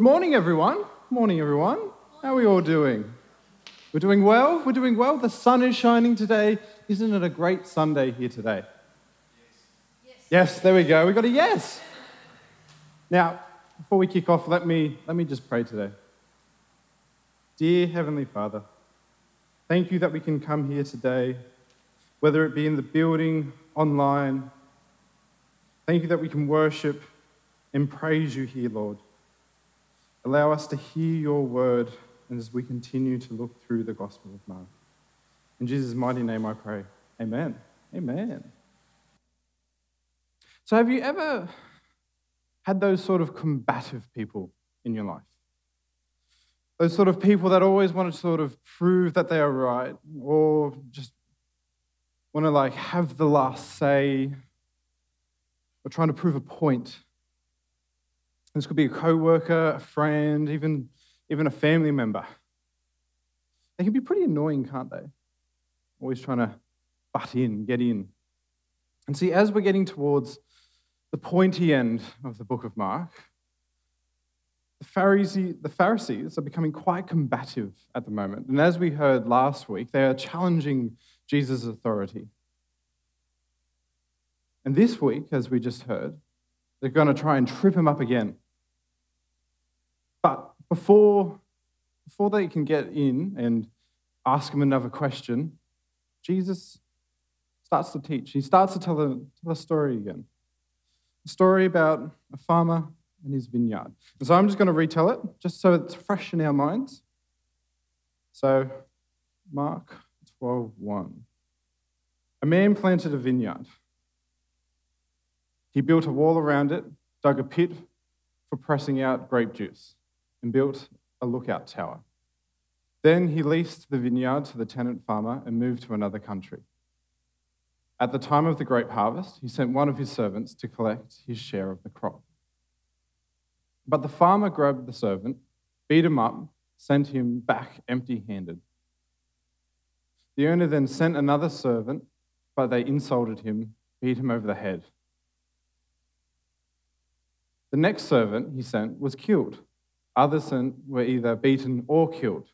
good morning, everyone. Morning, everyone. How are we all doing? We're doing well. We're doing well. The sun is shining today. Isn't it a great Sunday here today? Yes. Yes, there we go. We got a yes. Now, before we kick off, let me, let me just pray today. Dear Heavenly Father, thank you that we can come here today, whether it be in the building, online. Thank you that we can worship and praise you here, Lord. Allow us to hear your word as we continue to look through the Gospel of Mark. In Jesus' mighty name I pray. Amen. Amen. So, have you ever had those sort of combative people in your life? Those sort of people that always want to sort of prove that they are right or just want to like have the last say or trying to prove a point this could be a co-worker, a friend, even, even a family member. They can be pretty annoying, can't they? Always trying to butt in, get in. And see, as we're getting towards the pointy end of the book of Mark, the, Pharisee, the Pharisees are becoming quite combative at the moment. And as we heard last week, they are challenging Jesus' authority. And this week, as we just heard, they're going to try and trip him up again. But before, before they can get in and ask him another question, Jesus starts to teach. He starts to tell a, tell a story again. A story about a farmer and his vineyard. And so I'm just going to retell it, just so it's fresh in our minds. So, Mark 12 1. A man planted a vineyard he built a wall around it, dug a pit for pressing out grape juice, and built a lookout tower. Then he leased the vineyard to the tenant farmer and moved to another country. At the time of the grape harvest, he sent one of his servants to collect his share of the crop. But the farmer grabbed the servant, beat him up, sent him back empty handed. The owner then sent another servant, but they insulted him, beat him over the head, the next servant he sent was killed. Others sent were either beaten or killed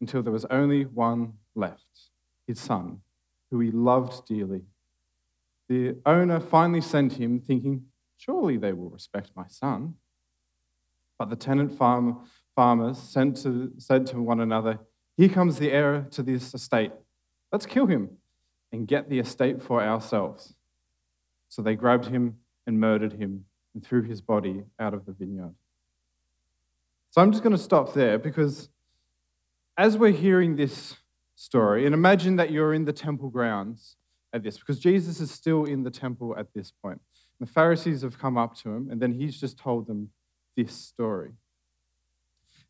until there was only one left, his son, who he loved dearly. The owner finally sent him, thinking, Surely they will respect my son. But the tenant farm, farmers sent to, said to one another, Here comes the heir to this estate. Let's kill him and get the estate for ourselves. So they grabbed him and murdered him and threw his body out of the vineyard. So I'm just going to stop there because as we're hearing this story, and imagine that you're in the temple grounds at this, because Jesus is still in the temple at this point. The Pharisees have come up to him, and then he's just told them this story.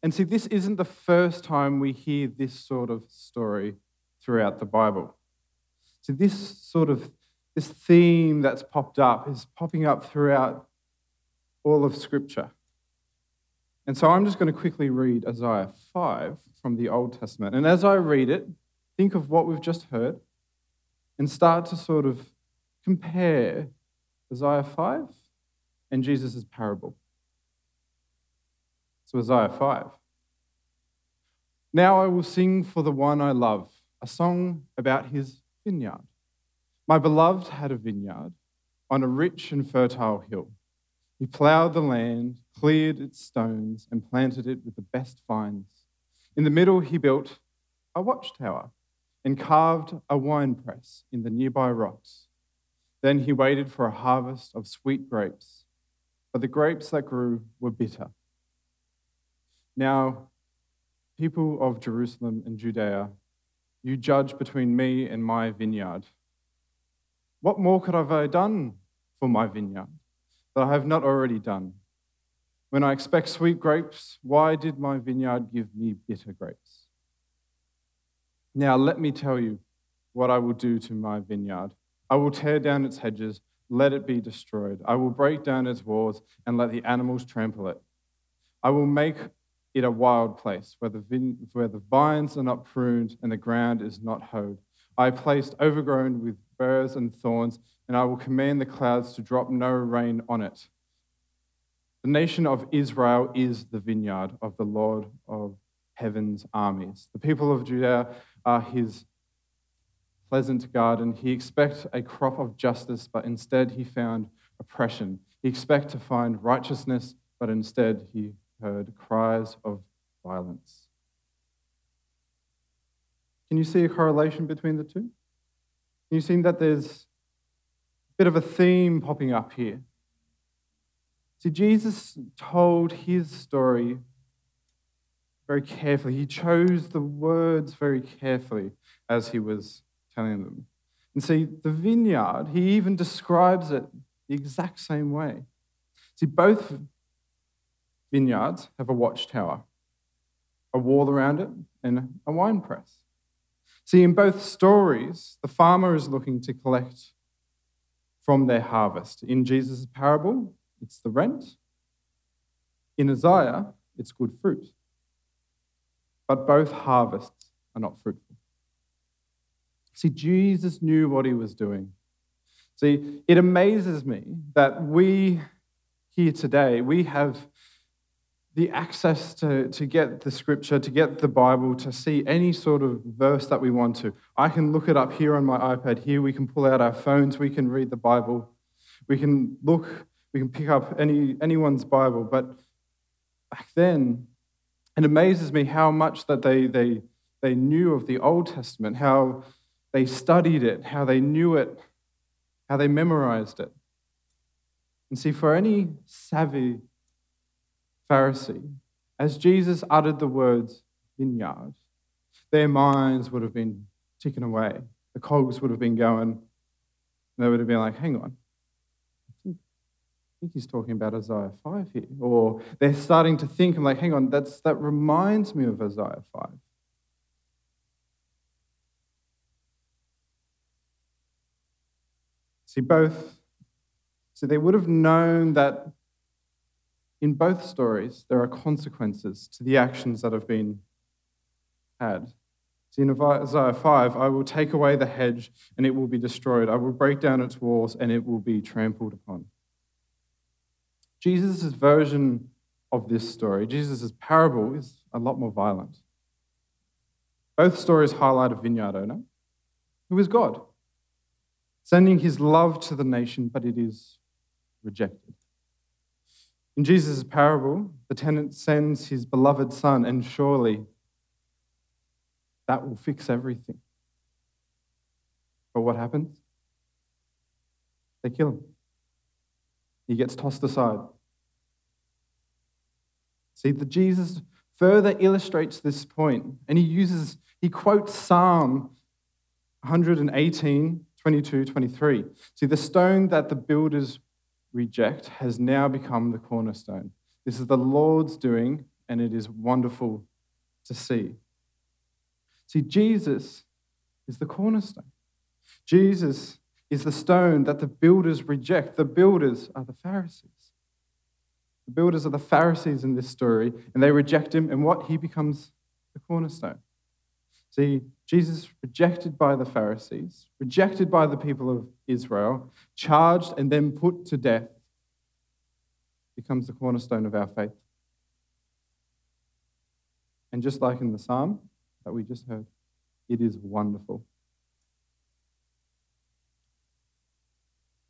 And see, this isn't the first time we hear this sort of story throughout the Bible. So, this sort of this theme that's popped up is popping up throughout all of Scripture. And so I'm just going to quickly read Isaiah 5 from the Old Testament. And as I read it, think of what we've just heard and start to sort of compare Isaiah 5 and Jesus' parable. So, Isaiah 5. Now I will sing for the one I love, a song about his vineyard. My beloved had a vineyard on a rich and fertile hill. He plowed the land, cleared its stones, and planted it with the best vines. In the middle, he built a watchtower and carved a winepress in the nearby rocks. Then he waited for a harvest of sweet grapes, but the grapes that grew were bitter. Now, people of Jerusalem and Judea, you judge between me and my vineyard. What more could I have done for my vineyard? That I have not already done? When I expect sweet grapes, why did my vineyard give me bitter grapes? Now, let me tell you what I will do to my vineyard. I will tear down its hedges, let it be destroyed. I will break down its walls and let the animals trample it. I will make it a wild place where the, where the vines are not pruned and the ground is not hoed. I placed overgrown with burrs and thorns, and I will command the clouds to drop no rain on it. The nation of Israel is the vineyard of the Lord of heaven's armies. The people of Judea are his pleasant garden. He expects a crop of justice, but instead he found oppression. He expects to find righteousness, but instead he heard cries of violence. Can you see a correlation between the two? Can you see that there's bit of a theme popping up here? See, Jesus told his story very carefully. He chose the words very carefully as he was telling them. And see, the vineyard, he even describes it the exact same way. See, both vineyards have a watchtower, a wall around it, and a wine press. See, in both stories, the farmer is looking to collect from their harvest. In Jesus' parable, it's the rent. In Isaiah, it's good fruit. But both harvests are not fruitful. See, Jesus knew what he was doing. See, it amazes me that we here today, we have the access to, to get the scripture, to get the Bible, to see any sort of verse that we want to. I can look it up here on my iPad. Here we can pull out our phones, we can read the Bible. We can look, we can pick up any, anyone's Bible. But back then, it amazes me how much that they, they, they knew of the Old Testament, how they studied it, how they knew it, how they memorized it. And see, for any savvy Pharisee, as Jesus uttered the words vineyard, their minds would have been ticking away. The cogs would have been going. They would have been like, hang on, I think, I think he's talking about Isaiah 5 here. Or they're starting to think, I'm like, hang on, that's, that reminds me of Isaiah 5. See, both, see, they would have known that in both stories, there are consequences to the actions that have been had. See, in Isaiah 5, I will take away the hedge and it will be destroyed. I will break down its walls and it will be trampled upon. Jesus' version of this story, Jesus' parable, is a lot more violent. Both stories highlight a vineyard owner who is God, sending his love to the nation, but it is rejected. In Jesus' parable, the tenant sends his beloved son, and surely that will fix everything. But what happens? They kill him. He gets tossed aside. See, the Jesus further illustrates this point, and he uses, he quotes Psalm 118, 22, 23. See, the stone that the builders reject has now become the cornerstone. This is the Lord's doing, and it is wonderful to see. See, Jesus is the cornerstone. Jesus is the stone that the builders reject. The builders are the Pharisees. The builders are the Pharisees in this story, and they reject him, and what? He becomes the cornerstone. See, Jesus, rejected by the Pharisees, rejected by the people of Israel, charged and then put to death, becomes the cornerstone of our faith. And just like in the psalm that we just heard, it is wonderful.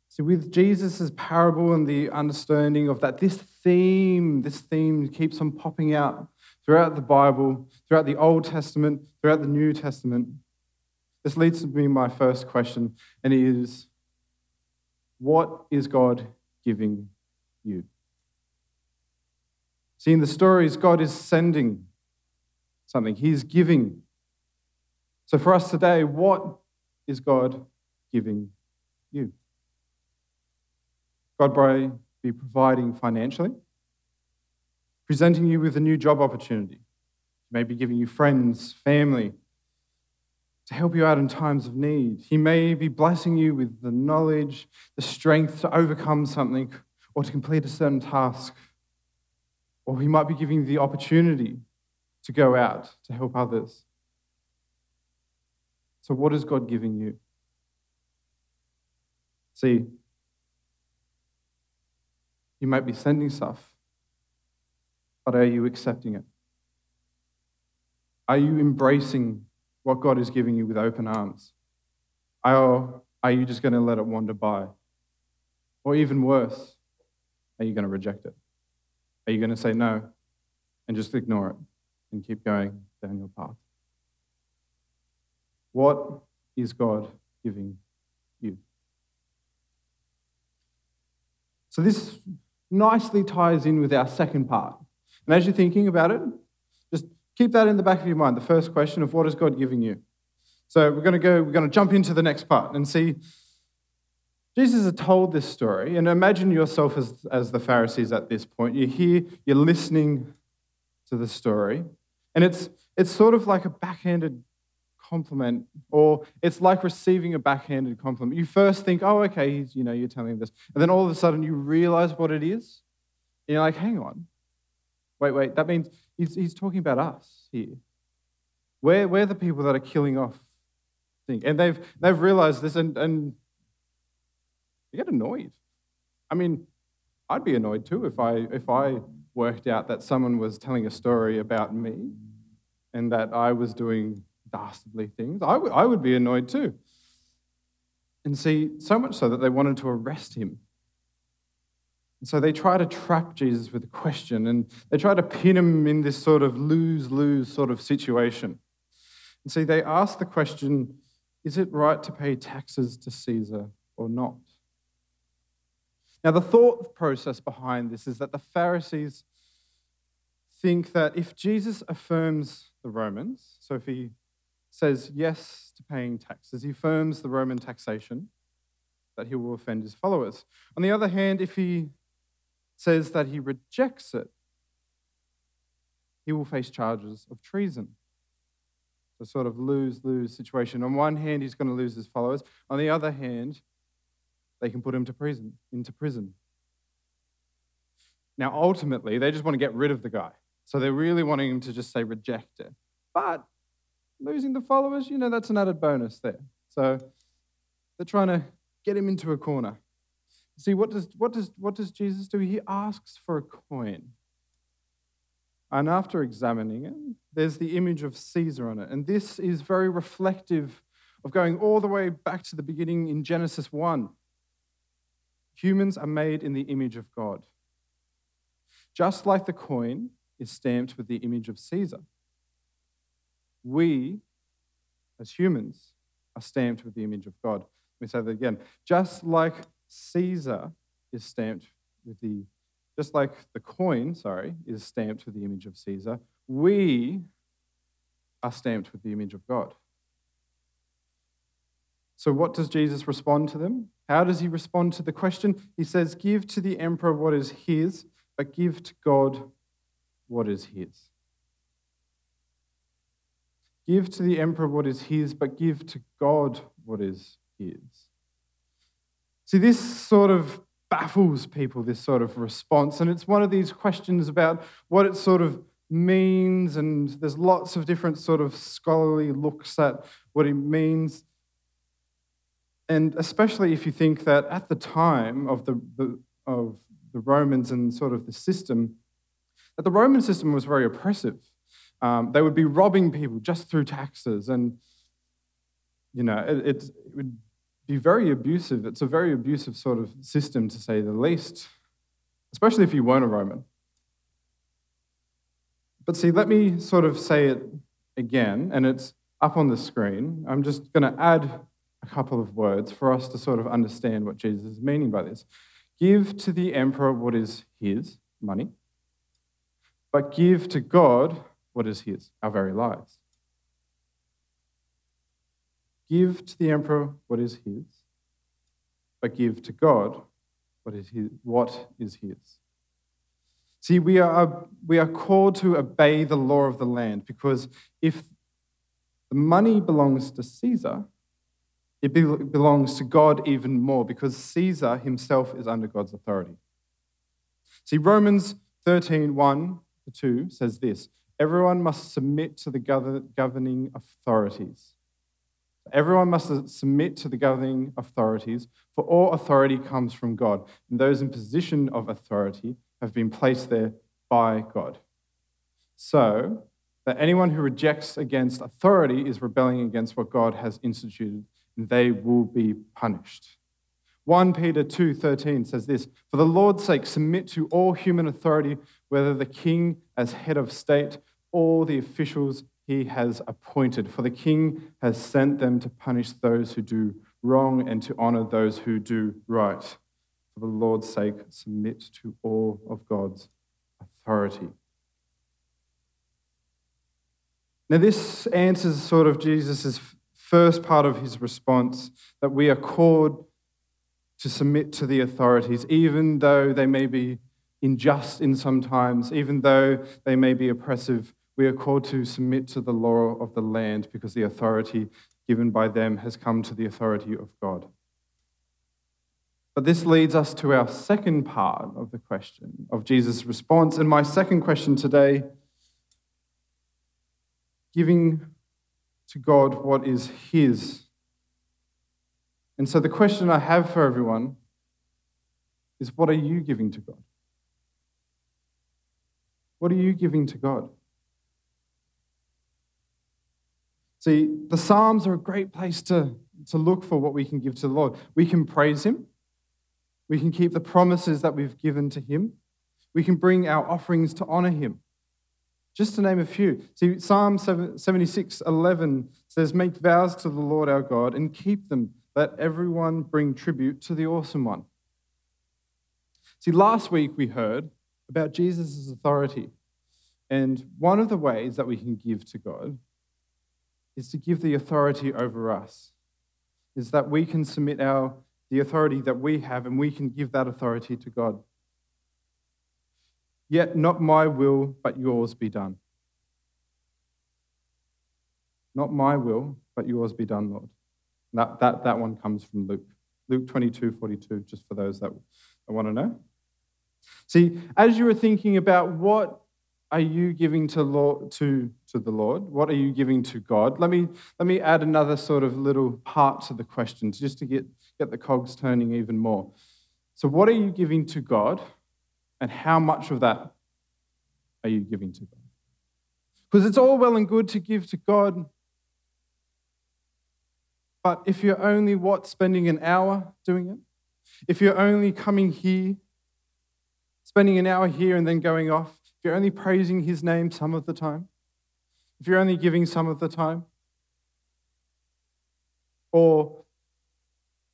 See, with Jesus' parable and the understanding of that, this theme, this theme keeps on popping out throughout the Bible, throughout the Old Testament, throughout the New Testament. This leads to me my first question, and it is what is God giving you? See, in the stories, God is sending something, He's giving. So for us today, what is God giving you? God may be providing financially presenting you with a new job opportunity, maybe giving you friends, family, to help you out in times of need. He may be blessing you with the knowledge, the strength to overcome something or to complete a certain task. Or he might be giving you the opportunity to go out to help others. So, what is God giving you? See, He might be sending stuff but are you accepting it? Are you embracing what God is giving you with open arms? Or are you just going to let it wander by? Or even worse, are you going to reject it? Are you going to say no and just ignore it and keep going down your path? What is God giving you? So, this nicely ties in with our second part. And as you're thinking about it, just keep that in the back of your mind the first question of what is God giving you? So, we're going to go, we're going to jump into the next part and see Jesus has told this story, and imagine yourself as, as the Pharisees at this point. You're here, you're listening to the story, and it's, it's sort of like a backhanded compliment, or it's like receiving a backhanded compliment. You first think, oh, okay, he's, you know, you're telling this. And then all of a sudden you realize what it is. And you're like, hang on. Wait, wait, that means he's, he's talking about us here. We're, we're the people that are killing off things. And they've, they've realized this, and, and you get annoyed. I mean, I'd be annoyed too if I if I worked out that someone was telling a story about me and that I was doing dastardly things. I, w- I would be annoyed too. And see, so much so that they wanted to arrest him. So they try to trap Jesus with a question and they try to pin him in this sort of lose lose sort of situation. And see, they ask the question is it right to pay taxes to Caesar or not? Now, the thought process behind this is that the Pharisees think that if Jesus affirms the Romans, so if he says yes to paying taxes, he affirms the Roman taxation, that he will offend his followers. On the other hand, if he says that he rejects it, he will face charges of treason. So, sort of lose lose situation. On one hand, he's going to lose his followers. On the other hand, they can put him to prison, into prison. Now, ultimately, they just want to get rid of the guy. So they're really wanting him to just say reject it. But losing the followers, you know, that's an added bonus there. So they're trying to get him into a corner. See, what does, what does, what does Jesus do? He asks for a coin. And after examining it, there's the image of Caesar on it. And this is very reflective of going all the way back to the beginning in Genesis 1. Humans are made in the image of God. Just like the coin is stamped with the image of Caesar, we, as humans, are stamped with the image of God. Let me say that again. Just like Caesar is stamped with the, just like the coin, sorry, is stamped with the image of Caesar, we are stamped with the image of God. So, what does Jesus respond to them? How does he respond to the question? He says, Give to the emperor what is his, but give to God what is his. Give to the emperor what is his, but give to God what is his. See, this sort of baffles people, this sort of response. And it's one of these questions about what it sort of means. And there's lots of different sort of scholarly looks at what it means. And especially if you think that at the time of the, the, of the Romans and sort of the system, that the Roman system was very oppressive. Um, they would be robbing people just through taxes, and you know it, it, it would be very abusive. It's a very abusive sort of system, to say the least, especially if you weren't a Roman. But see, let me sort of say it again, and it's up on the screen. I'm just going to add a couple of words for us to sort of understand what Jesus is meaning by this. Give to the emperor what is his, money, but give to God what is his, our very lives. Give to the emperor what is his, but give to God what is his. What is his. See, we are, uh, we are called to obey the law of the land because if the money belongs to Caesar, it belongs to God even more because Caesar himself is under God's authority. See, Romans 13 1 to 2 says this Everyone must submit to the governing authorities. Everyone must submit to the governing authorities, for all authority comes from God, and those in position of authority have been placed there by God. so that anyone who rejects against authority is rebelling against what God has instituted, and they will be punished. 1 Peter 2:13 says this, "For the Lord's sake submit to all human authority, whether the king as head of state or the officials he has appointed, for the king has sent them to punish those who do wrong and to honor those who do right. For the Lord's sake submit to all of God's authority." Now, this answers sort of Jesus' first part of his response that we are called to submit to the authorities, even though they may be unjust in some times, even though they may be oppressive. We are called to submit to the law of the land because the authority given by them has come to the authority of God. But this leads us to our second part of the question of Jesus' response. And my second question today giving to God what is His. And so the question I have for everyone is what are you giving to God? What are you giving to God? See, the Psalms are a great place to, to look for what we can give to the Lord. We can praise Him, we can keep the promises that we've given to Him, we can bring our offerings to honor Him. Just to name a few. See, Psalm 76 11 says, Make vows to the Lord our God and keep them. Let everyone bring tribute to the awesome one. See, last week we heard about Jesus' authority. And one of the ways that we can give to God is to give the authority over us, is that we can submit our, the authority that we have and we can give that authority to God. Yet not my will, but yours be done. Not my will, but yours be done, Lord. That, that, that one comes from Luke. Luke 22, 42, just for those that, that want to know. See, as you were thinking about what are you giving to, Lord, to, to the Lord? What are you giving to God? Let me, let me add another sort of little part to the questions just to get, get the cogs turning even more. So, what are you giving to God? And how much of that are you giving to God? Because it's all well and good to give to God. But if you're only what, spending an hour doing it? If you're only coming here, spending an hour here and then going off, if you're only praising his name some of the time, if you're only giving some of the time, or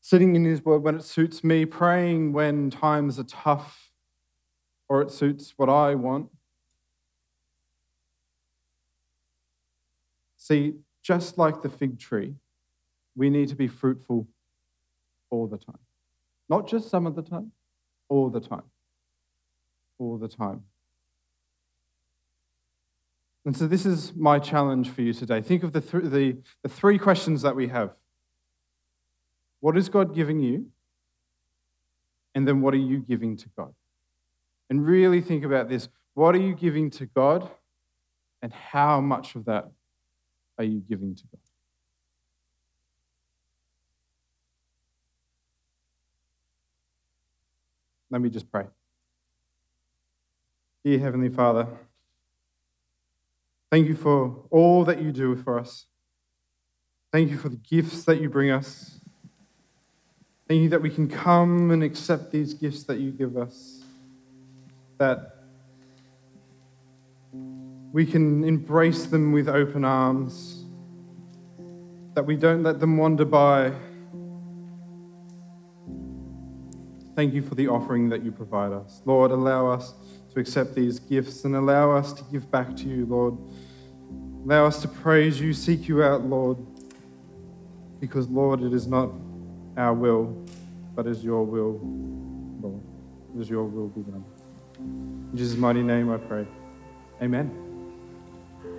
sitting in his word when it suits me, praying when times are tough, or it suits what I want. See, just like the fig tree, we need to be fruitful all the time. Not just some of the time, all the time. All the time. And so, this is my challenge for you today. Think of the, th- the, the three questions that we have What is God giving you? And then, what are you giving to God? And really think about this. What are you giving to God? And how much of that are you giving to God? Let me just pray. Dear Heavenly Father, thank you for all that you do for us. Thank you for the gifts that you bring us. Thank you that we can come and accept these gifts that you give us that we can embrace them with open arms, that we don't let them wander by. Thank you for the offering that you provide us. Lord, allow us to accept these gifts and allow us to give back to you, Lord. Allow us to praise you, seek you out, Lord, because, Lord, it is not our will, but is your will, Lord. It is your will be done. In Jesus' mighty name I pray. Amen.